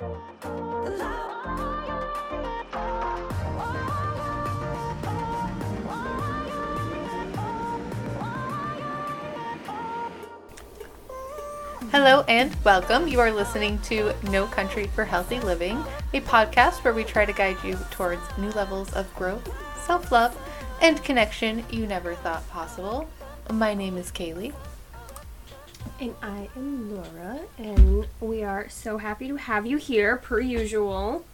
Hello and welcome. You are listening to No Country for Healthy Living, a podcast where we try to guide you towards new levels of growth, self love, and connection you never thought possible. My name is Kaylee. And I am Laura, and we are so happy to have you here, per usual.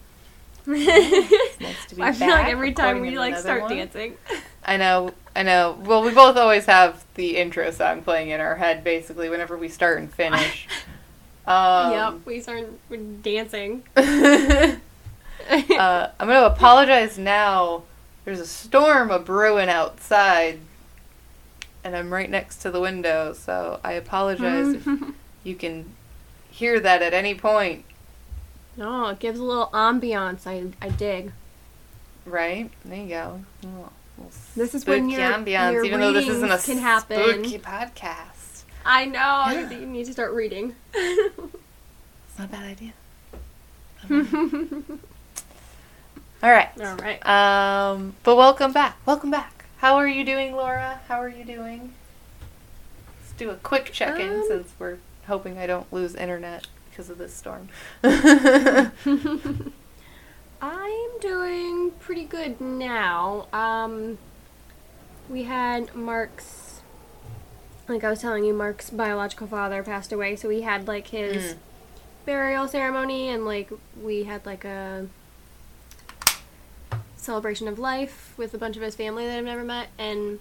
It's nice to be I back. feel like every time we like start one. dancing. I know, I know. Well, we both always have the intro song playing in our head, basically, whenever we start and finish. Um, yep, we start we're dancing. uh, I'm going to apologize now. There's a storm a brewing outside, and I'm right next to the window, so I apologize if you can hear that at any point, no, it gives a little ambiance. I I dig. right? There you go. A little- little This is when your- ambiance, your even though this isn't a can happen. spooky podcast. I know. Yeah. You need to start reading. It's not a bad idea. All right. All right. Um, but welcome back. Welcome back. How are you doing, Laura? How are you doing? Let's do a quick check-in Um, since we're hoping I don't lose internet because of this storm. I'm doing pretty good now. Um, we had Mark's, like I was telling you, Mark's biological father passed away, so we had like his Mm. burial ceremony, and like we had like a celebration of life with a bunch of his family that I've never met, and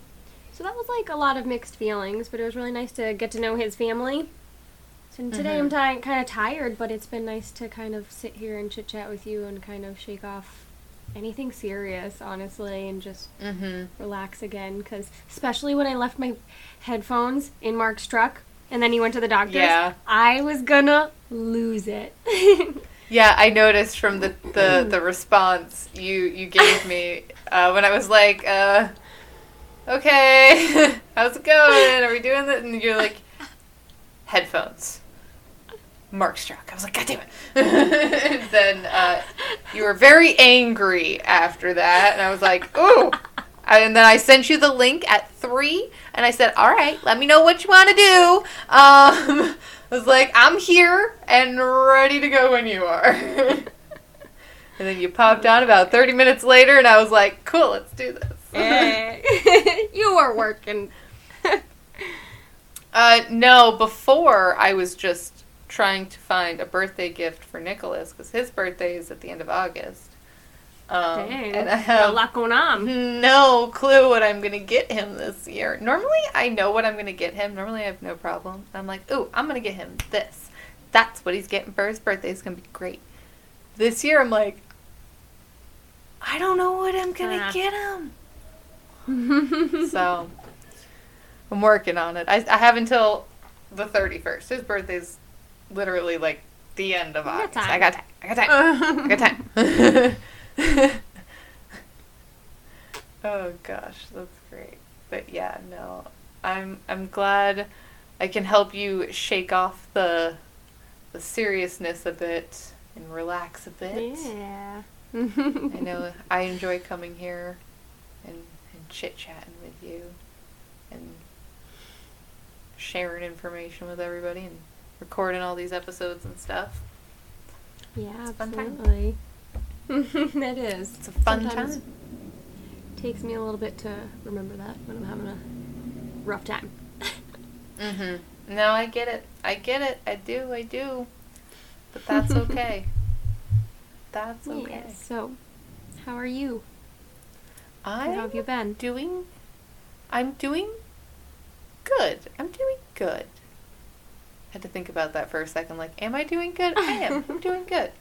so that was like a lot of mixed feelings, but it was really nice to get to know his family. So today I'm ti- kind of tired, but it's been nice to kind of sit here and chit chat with you and kind of shake off anything serious, honestly, and just mm-hmm. relax again. Because especially when I left my headphones in Mark's truck and then he went to the doctor's, Yeah. I was gonna lose it. Yeah, I noticed from the, the, the response you you gave me uh, when I was like, uh, "Okay, how's it going? Are we doing that?" And you're like, "Headphones." Mark struck. I was like, God damn it. and then uh, you were very angry after that. And I was like, ooh. And then I sent you the link at three. And I said, all right, let me know what you want to do. Um, I was like, I'm here and ready to go when you are. and then you popped on about 30 minutes later. And I was like, cool, let's do this. Eh. you were working. Uh, no, before I was just trying to find a birthday gift for Nicholas because his birthday is at the end of August. Um, Dang, and I a have lot going on. no clue what I'm gonna get him this year. Normally, I know what I'm gonna get him. Normally, I have no problem. I'm like, ooh, I'm gonna get him this. That's what he's getting for his birthday. It's gonna be great. This year, I'm like, I don't know what I'm gonna Ah. get him. so I'm working on it. I, I have until the 31st. His birthday's literally like the end of got August. time. I got time. I got time. I got time. oh gosh, that's great. But yeah, no. I'm I'm glad I can help you shake off the the seriousness a bit and relax a bit. yeah. I know I enjoy coming here and, and chit chatting with you and sharing information with everybody and recording all these episodes and stuff. Yeah, It's a fun time. Absolutely. it is. It's a fun Sometimes time. Takes me a little bit to remember that when I'm having a rough time. Mhm. No, I get it. I get it. I do. I do. But that's okay. that's okay. Yes. So, how are you? I'm How have you been? doing I'm doing good. I'm doing good. I had to think about that for a second like am I doing good? I am. I'm doing good.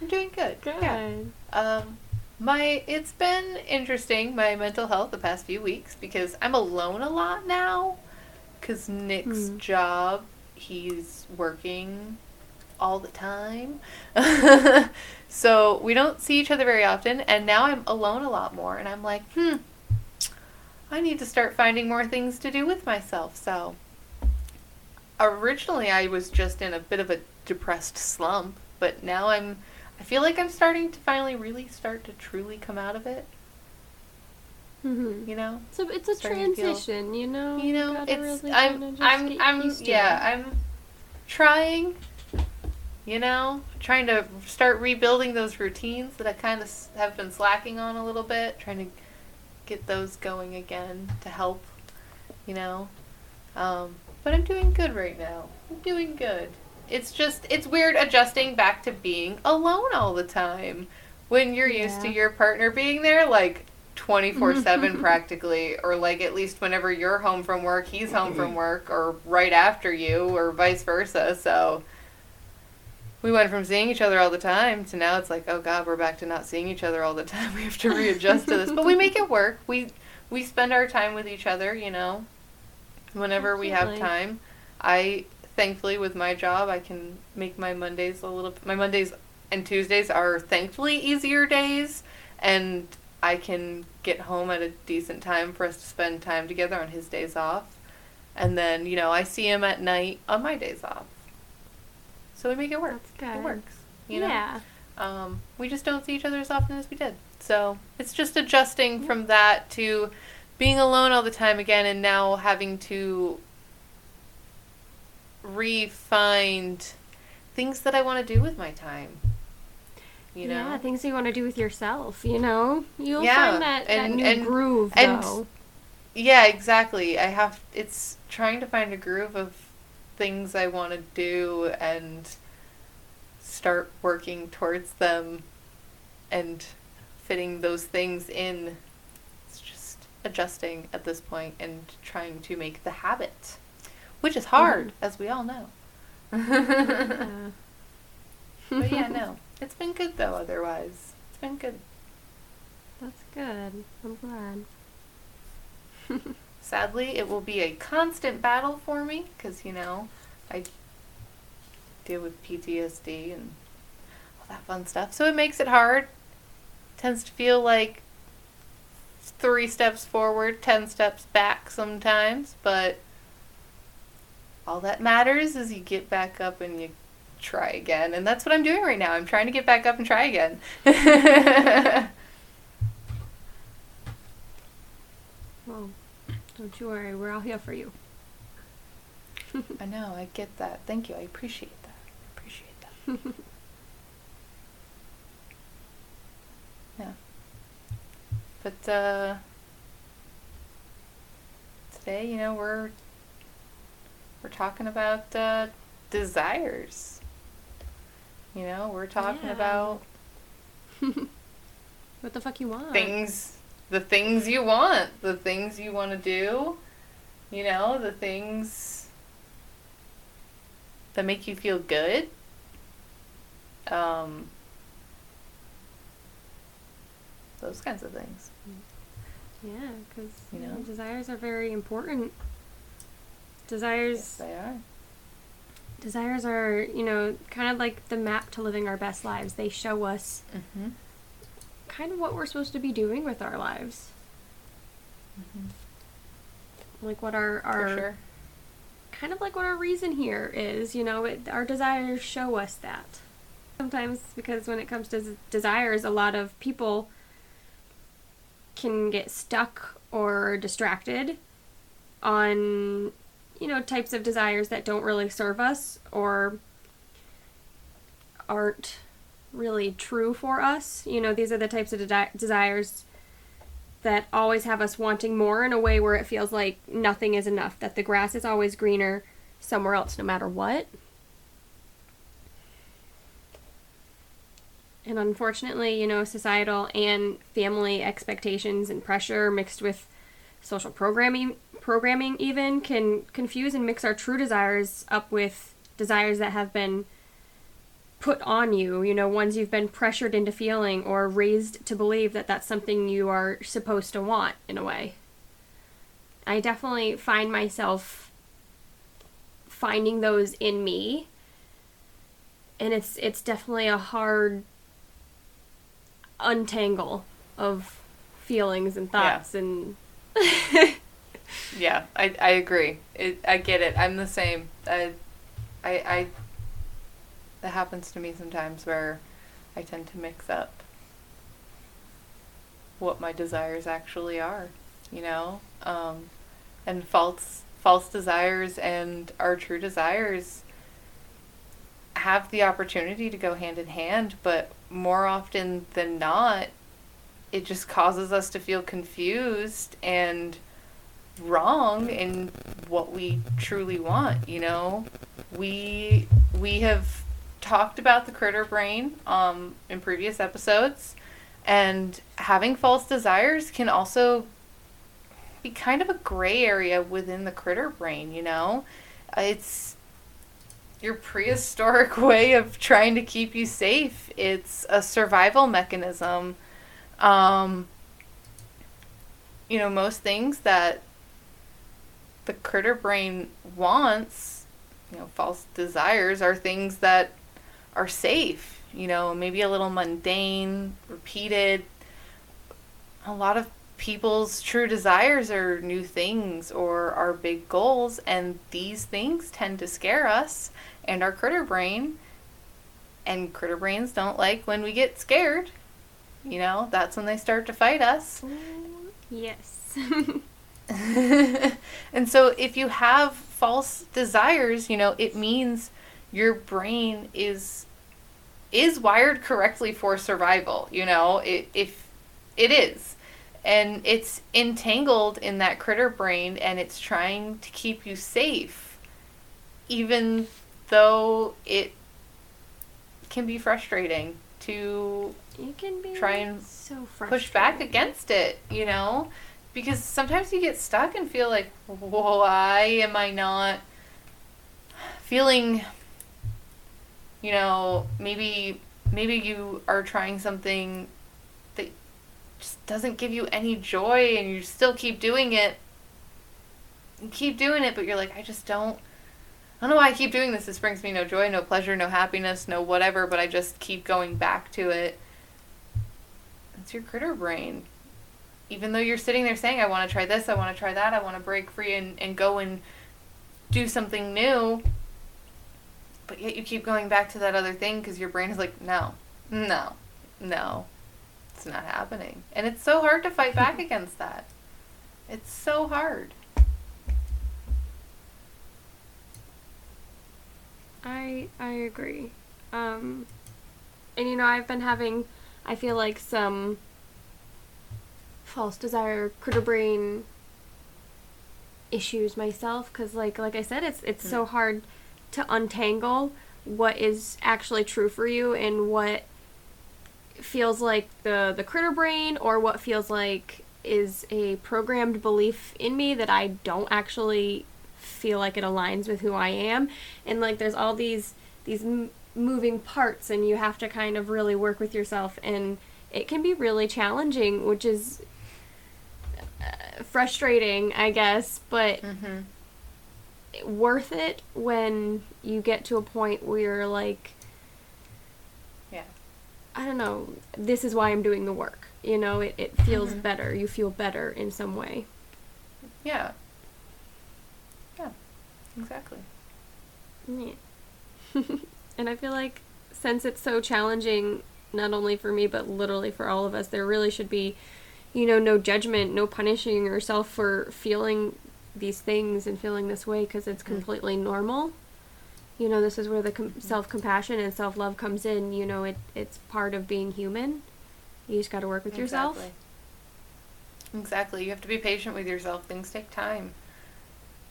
I'm doing good. Yeah. Um, my it's been interesting my mental health the past few weeks because I'm alone a lot now. Cause Nick's Hmm. job, he's working all the time, so we don't see each other very often. And now I'm alone a lot more, and I'm like, hmm, I need to start finding more things to do with myself. So originally, I was just in a bit of a depressed slump but now I'm I feel like I'm starting to finally really start to truly come out of it, hmm you know? So it's a Starting to feel- transition, you know. You know, gotta it's really I'm I'm I'm yeah, it. I'm trying you know, trying to start rebuilding those routines that I kind of have been slacking on a little bit, trying to get those going again to help, you know. Um, but I'm doing good right now. I'm doing good. It's just it's weird adjusting back to being alone all the time when you're used to your partner being there like 24/7 practically or like at least whenever you're home from work, he's home from work or right after you or vice versa. So we went from seeing each other all the time to now it's like, oh god, we're back to not seeing each other all the time. We have to readjust to this, but we make it work. We we spend our time with each other, you know. Whenever we have time, I thankfully with my job, I can make my Mondays a little. My Mondays and Tuesdays are thankfully easier days, and I can get home at a decent time for us to spend time together on his days off, and then you know I see him at night on my days off. So we make it work. It works. You know. yeah. Um, we just don't see each other as often as we did. So it's just adjusting from that to being alone all the time again and now having to re-find things that I want to do with my time. You know? Yeah, things you want to do with yourself, you know? You'll Yeah, find that, that and- new and- groove, and- though. Yeah, exactly. I have it's trying to find a groove of things I want to do and start working towards them and fitting those things in. It's just adjusting at this point and trying to make the habit, which is hard, Mhm. as we all know. Yeah. but yeah, no. It's been good though otherwise. It's been good. That's good. I'm glad. Sadly, it will be a constant battle for me because, you know, I deal with PTSD and all that fun stuff. So it makes it hard. Tends to feel like three steps forward, ten steps back sometimes, but all that matters is you get back up and you try again. And that's what I'm doing right now. I'm trying to get back up and try again. Well, don't you worry. We're all here for you. I know, I get that. Thank you. I appreciate that. I appreciate that. yeah. But uh today, you know, we're we're talking about uh desires. You know, we're talking Yeah. about what the fuck you want? things the things you want, the things you want to do, you know, the things that make you feel good. Um those kinds of things. Yeah, because You know? desires are very important. Desires, Yes, they are. desires are, you know, kind of like the map to living our best lives. They show us Mhm. kind of what we're supposed to be doing with our lives, Mhm. like what our our For sure. kind of like what our reason here is. You know, it, our desires show us that. Sometimes, because when it comes to desires, a lot of people can get stuck or distracted on, you know, types of desires that don't really serve us or aren't really true for us. You know, these are the types of de- desires that always have us wanting more in a way where it feels like nothing is enough, that the grass is always greener somewhere else no matter what. And unfortunately, you know, societal and family expectations and pressure mixed with social programming programming even can confuse and mix our true desires up with desires that have been put on you, you know, ones you've been pressured into feeling or raised to believe that that's something you are supposed to want in a way. I definitely find myself finding those in me. And it's it's definitely a hard untangle of feelings and Yeah. thoughts and Yeah, I, I agree. It, I get it. I'm the same. I, I, I that happens to me sometimes where I tend to mix up what my desires actually are, you know? Um, and false false desires and our true desires have the opportunity to go hand in hand, but more often than not, it just causes us to feel confused and wrong in what we truly want, you know? We we have talked about the critter brain um in previous episodes and having false desires can also be kind of a gray area within the critter brain, you know? It's your prehistoric way of trying to keep you safe. It's a survival mechanism. Um, you know, most things that the critter brain wants, you know, false desires are things that are safe, you know, maybe a little mundane, repeated. A lot of people's true desires are new things or are big goals, and these things tend to scare us and our critter brain. And critter brains don't like when we get scared. You know, that's when they start to fight us. Yes. and so if you have false desires, you know, it means your brain is is wired correctly for survival, you know? It if it is. And it's entangled in that critter brain and it's trying to keep you safe even though it can be frustrating to it can be try and so push back against it, you know? Because sometimes you get stuck and feel like, why am I not feeling, you know, maybe maybe you are trying something that just doesn't give you any joy and you still keep doing it. You keep doing it, but you're like, I just don't I don't know why I keep doing this. This brings me no joy, no pleasure, no happiness, no whatever, but I just keep going back to it. It's your critter brain. Even though you're sitting there saying, I want to try this, I want to try that, I want to break free and, and go and do something new, but yet you keep going back to that other thing because your brain is like, no, no, no, it's not happening. And it's so hard to fight back against that. It's so hard. I I agree. Um, and you know, I've been having, I feel like some false desire, critter brain issues myself because, like like I said, it's it's so hmm. hard to untangle what is actually true for you and what feels like the the critter brain or what feels like is a programmed belief in me that I don't actually feel like it aligns with who I am. And like there's all these these m- moving parts and you have to kind of really work with yourself and it can be really challenging which is frustrating I guess but Mm-hmm. worth it when you get to a point where you're like Yeah. I don't know, this is why I'm doing the work. You know, it, it feels Mhm. better. You feel better in some way. Yeah. Yeah. Exactly. Yeah. and I feel like since it's so challenging, not only for me, but literally for all of us, there really should be, you know, no judgment, no punishing yourself for feeling these things and feeling this way because it's mm. completely normal. You know, this is where the com- mm. self compassion and self love comes in. You know, it it's part of being human. You just got to work with yourself. Exactly. Exactly. You have to be patient with yourself. Things take time.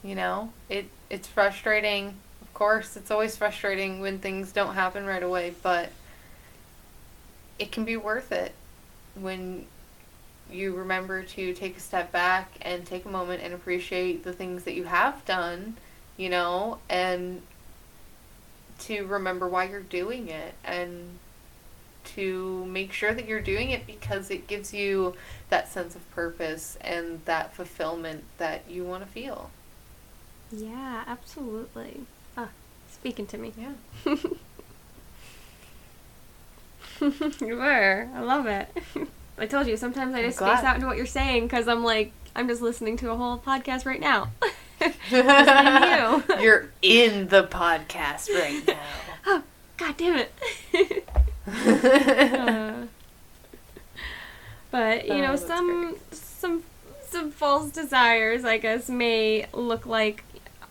You know, it it's frustrating. Of course, it's always frustrating when things don't happen right away, but it can be worth it when you remember to take a step back and take a moment and appreciate the things that you have done, you know, and to remember why you're doing it and to make sure that you're doing it because it gives you that sense of purpose and that fulfillment that you want to feel. Yeah, absolutely. Ah, speaking to me. Yeah. you were. I love it. I told you, sometimes I just glad. space out into what you're saying because I'm like, I'm just listening to a whole podcast right now. You. You're in the podcast right now. God damn it. Uh, but you Oh, know, some some some false desires, I guess, may look like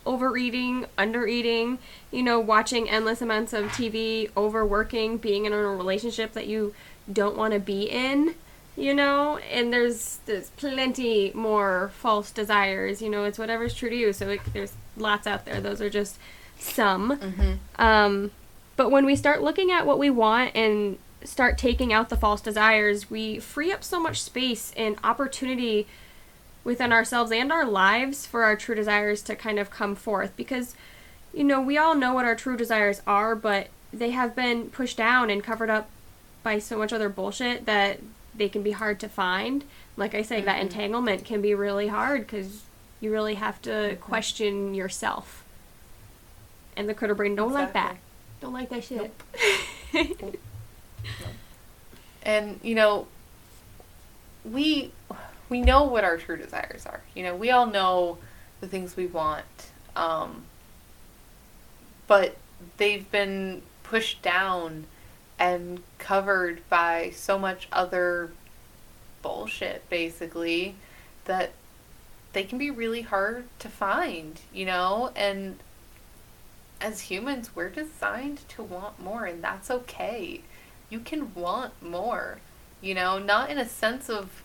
overeating, undereating, you know, watching endless amounts of TV, overworking, being in a relationship that you don't want to be in, you know, and there's there's plenty more false desires, you know, it's whatever's true to you. So it, there's lots out there. Those are just some. mm-hmm. Um, but when we start looking at what we want and start taking out the false desires, we free up so much space and opportunity within ourselves and our lives for our true desires to kind of come forth. Because, you know, we all know what our true desires are, but they have been pushed down and covered up by so much other bullshit that they can be hard to find. Like I say, that Mhm. entanglement can be really hard because you really have to question yourself. And the critter brain don't like that. Don't like that shit. And you know, we we know what our true desires are. You know, we all know the things we want. Um, but they've been pushed down and covered by so much other bullshit basically that they can be really hard to find, you know? And as humans, we're designed to want more, and that's okay. You can want more, you know, not in a sense of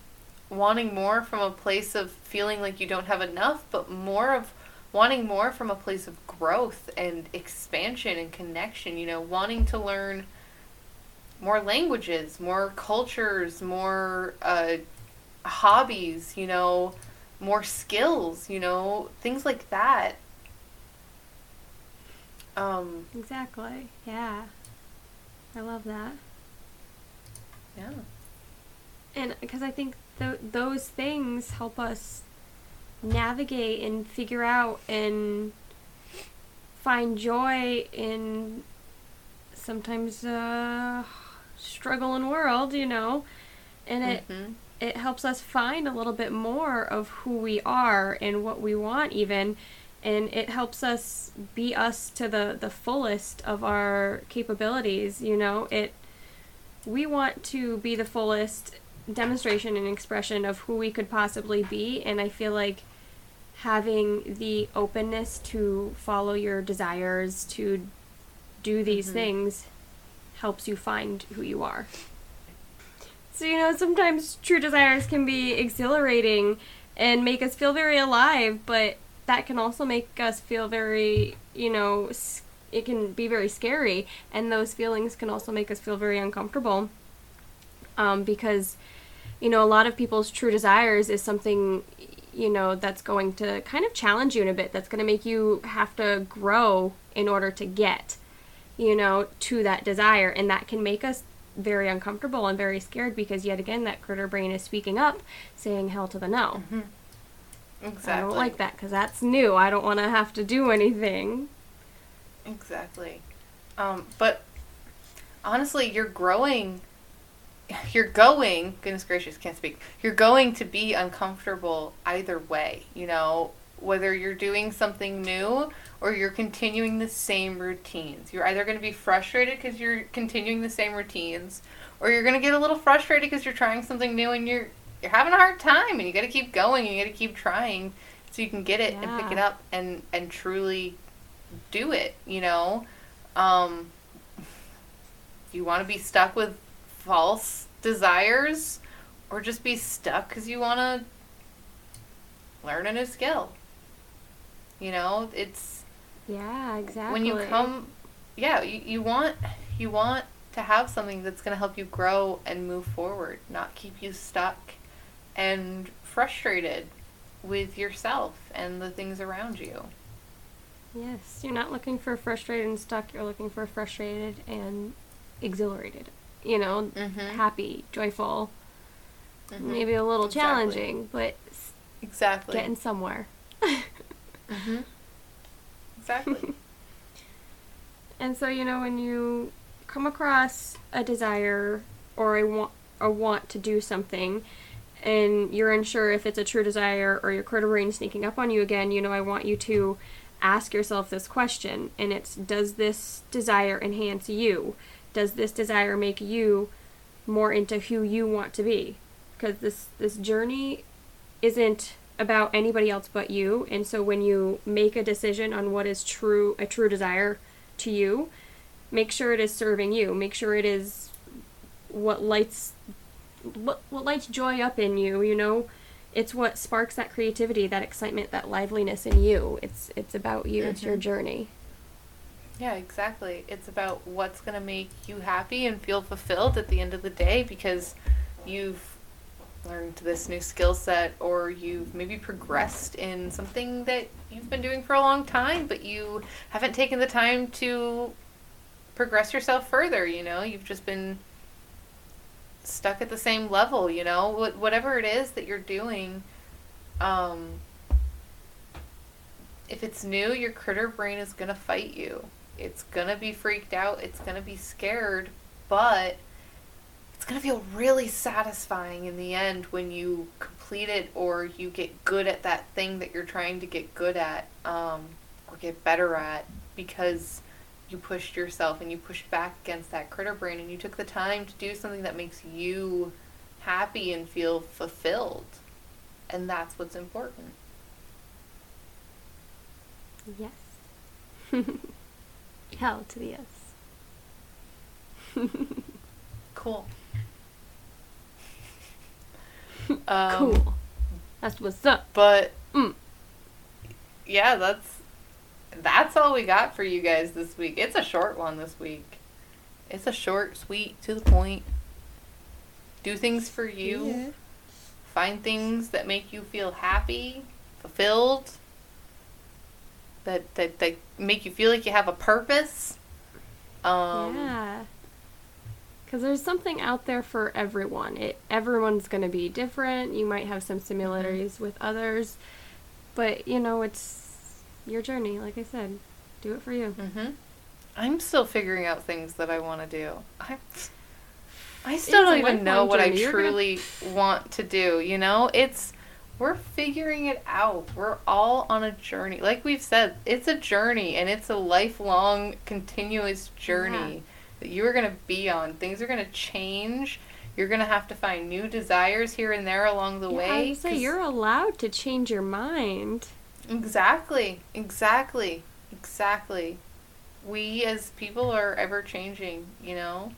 wanting more from a place of feeling like you don't have enough, but more of wanting more from a place of growth and expansion and connection, you know, wanting to learn more languages, more cultures, more uh, hobbies, you know, more skills, you know, things like that. Um, Exactly. Yeah. I love that. yeah. And because I think th- those things help us navigate and figure out and find joy in sometimes uh, struggling world, you know. And it Mhm. it helps us find a little bit more of who we are and what we want even and it helps us be us to the the fullest of our capabilities you know it we want to be the fullest demonstration and expression of who we could possibly be and i feel like having the openness to follow your desires to do these Mhm. things helps you find who you are so, you know, sometimes true desires can be exhilarating and make us feel very alive, but that can also make us feel very, you know, it can be very scary, and those feelings can also make us feel very uncomfortable. Um, because, you know, a lot of people's true desires is something, you know, that's going to kind of challenge you in a bit, that's going to make you have to grow in order to get, you know, to that desire, and that can make us very uncomfortable and very scared because yet again that critter brain is speaking up saying hell to the no Exactly. i don't like that because that's new i don't want to have to do anything Exactly. Um, but honestly, you're growing. You're going. Goodness gracious, can't speak. You're going to be uncomfortable either way. You know, whether you're doing something new or you're continuing the same routines. You're either going to be frustrated because you're continuing the same routines, or you're going to get a little frustrated because you're trying something new and you're you're having a hard time, and you got to keep going. And you got to keep trying so you can get it and pick it up and and truly do it, you know? Um, you want to be stuck with false desires or just be stuck because you want to learn a new skill. You know, it's yeah exactly when you come yeah, you, you want you want to have something that's going to help you grow and move forward, not keep you stuck and frustrated with yourself and the things around you. yes you're not looking for frustrated and stuck you're looking for frustrated and exhilarated you know Mhm. happy joyful Mhm. maybe a little Exactly. challenging but Exactly. getting somewhere hmm Exactly. And so, you know, when you come across a desire or a want, a want to do something, and you're unsure if it's a true desire or your critter brain sneaking up on you again, you know, I want you to ask yourself this question and it's does this desire enhance you? Does this desire make you more into who you want to be? Because this this journey isn't about anybody else but you. And so when you make a decision on what is true a true desire to you make sure it is serving you. Make sure it is what lights what, what lights joy up in you you know? It's what sparks that creativity that excitement that liveliness in you. It's it's about you. It's your mm-hmm. journey. Yeah, exactly. It's about what's going to make you happy and feel fulfilled at the end of the day because you've learned this new skill set or you've maybe progressed in something that you've been doing for a long time, but you haven't taken the time to progress yourself further, you know? You've just been stuck at the same level, you know? Wh- Whatever it is that you're doing, um, if it's new, your critter brain is going to fight you. It's going to be freaked out. It's going to be scared, but it's going to feel really satisfying in the end when you complete it or you get good at that thing that you're trying to get good at um, or get better at because you pushed yourself and you pushed back against that critter brain and you took the time to do something that makes you happy and feel fulfilled. And that's what's important. yes hell to the yes Cool. Um, cool that's what's up But Mm. yeah, that's that's all we got for you guys this week. It's a short one this week. It's a short, sweet, to the point. Do things for you. Find things that make you feel happy, fulfilled. That that that make you feel like you have a purpose. Um, yeah. Because there's something out there for everyone. It everyone's going to be different. You might have some similarities with others, but you know it's your journey. Like I said, do it for you. Mm-hmm. I'm still figuring out things that I want to do. I, I still a don't even know what I journey. Gonna- truly want to do. You know, it's we're figuring it out. We're all on a journey. Like we've said, it's a journey and it's a lifelong, continuous journey that you are going to be on. Things are going to change. You're going to have to find new desires here and there along the Yeah, way. I say you're allowed to change your mind. Exactly. Exactly. Exactly. We as people are ever changing, you know?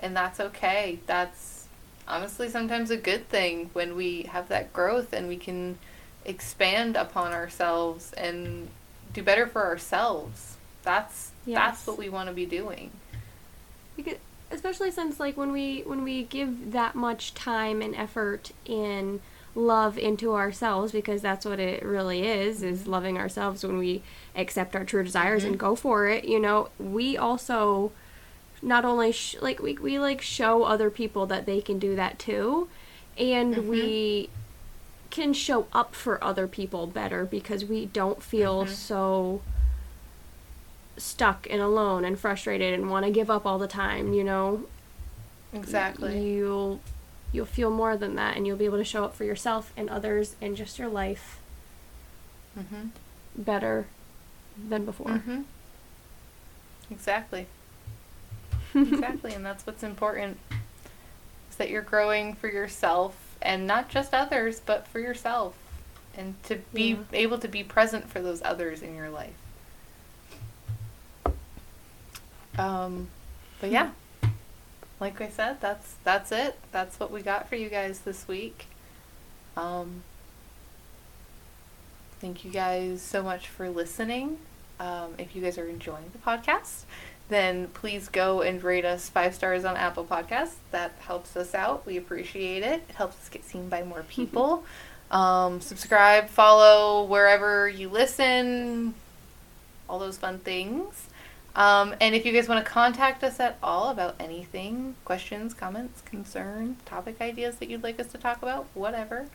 And that's okay. That's honestly sometimes a good thing when we have that growth and we can expand upon ourselves and do better for ourselves. That's that's what we want to be doing. Because especially since like when we when we give that much time and effort in love into ourselves because that's what it really is is loving ourselves when we accept our true desires and mm-hmm. go for it you know we also not only sh- like we, we like show other people that they can do that too and mm-hmm. we can show up for other people better because we don't feel mm-hmm. so stuck and alone and frustrated and want to give up all the time you know Exactly. you'll you'll feel more than that and you'll be able to show up for yourself and others and just your life Mhm. better than before Mhm. Exactly. exactly, and that's what's important. Is that you're growing for yourself and not just others, but for yourself. And to be Yeah. able to be present for those others in your life. Um but yeah. Like I said, that's that's it. That's what we got for you guys this week. Um Thank you guys so much for listening. Um, if you guys are enjoying the podcast, then please go and rate us five stars on Apple Podcasts. That helps us out. We appreciate it. It helps us get seen by more people. um, subscribe, follow wherever you listen, all those fun things. Um, and if you guys want to contact us at all about anything, questions, comments, concerns, topic ideas that you'd like us to talk about, whatever,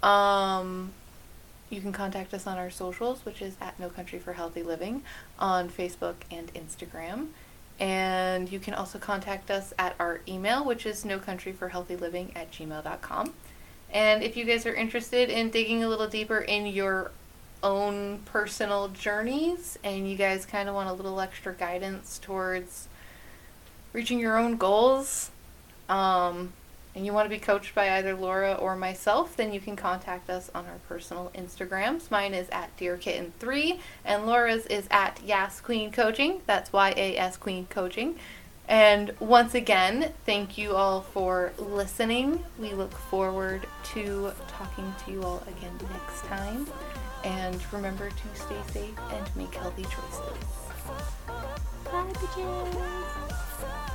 um, you can contact us on our socials, which is at No Country for Healthy Living on Facebook and Instagram. And you can also contact us at our email, which is no country for healthy living at gmail.com. And if you guys are interested in digging a little deeper in your own personal journeys and you guys kind of want a little extra guidance towards reaching your own goals, um, and you want to be coached by either Laura or myself, then you can contact us on our personal Instagrams. Mine is at DearKitten3, and Laura's is at Yas Queen Coaching. That's Y A S Queen Coaching. And once again, thank you all for listening. We look forward to talking to you all again next time. And remember to stay safe and make healthy choices. Bye, bitches.